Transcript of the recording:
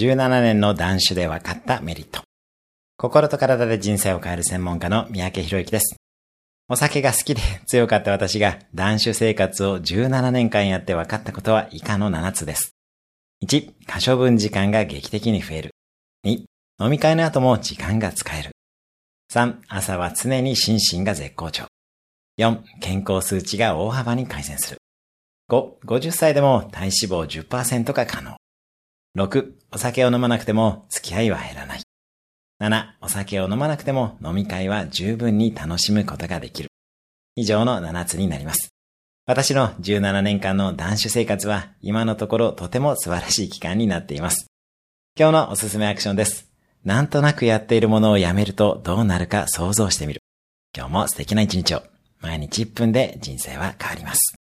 17年の断酒で分かったメリット。心と体で人生を変える専門家の三宅博之です。お酒が好きで強かった私が断酒生活を17年間やって分かったことは以下の7つです。1、可処分時間が劇的に増える。2、飲み会の後も時間が使える。3、朝は常に心身が絶好調。4、健康数値が大幅に改善する。5、50歳でも体脂肪10%が可能。6、お酒を飲まなくても付き合いは減らない。7、お酒を飲まなくても飲み会は十分に楽しむことができる。以上の7つになります。私の17年間の断酒生活は今のところとても素晴らしい期間になっています。今日のおすすめアクションです。なんとなくやっているものをやめるとどうなるか想像してみる。今日も素敵な一日を。毎日1分で人生は変わります。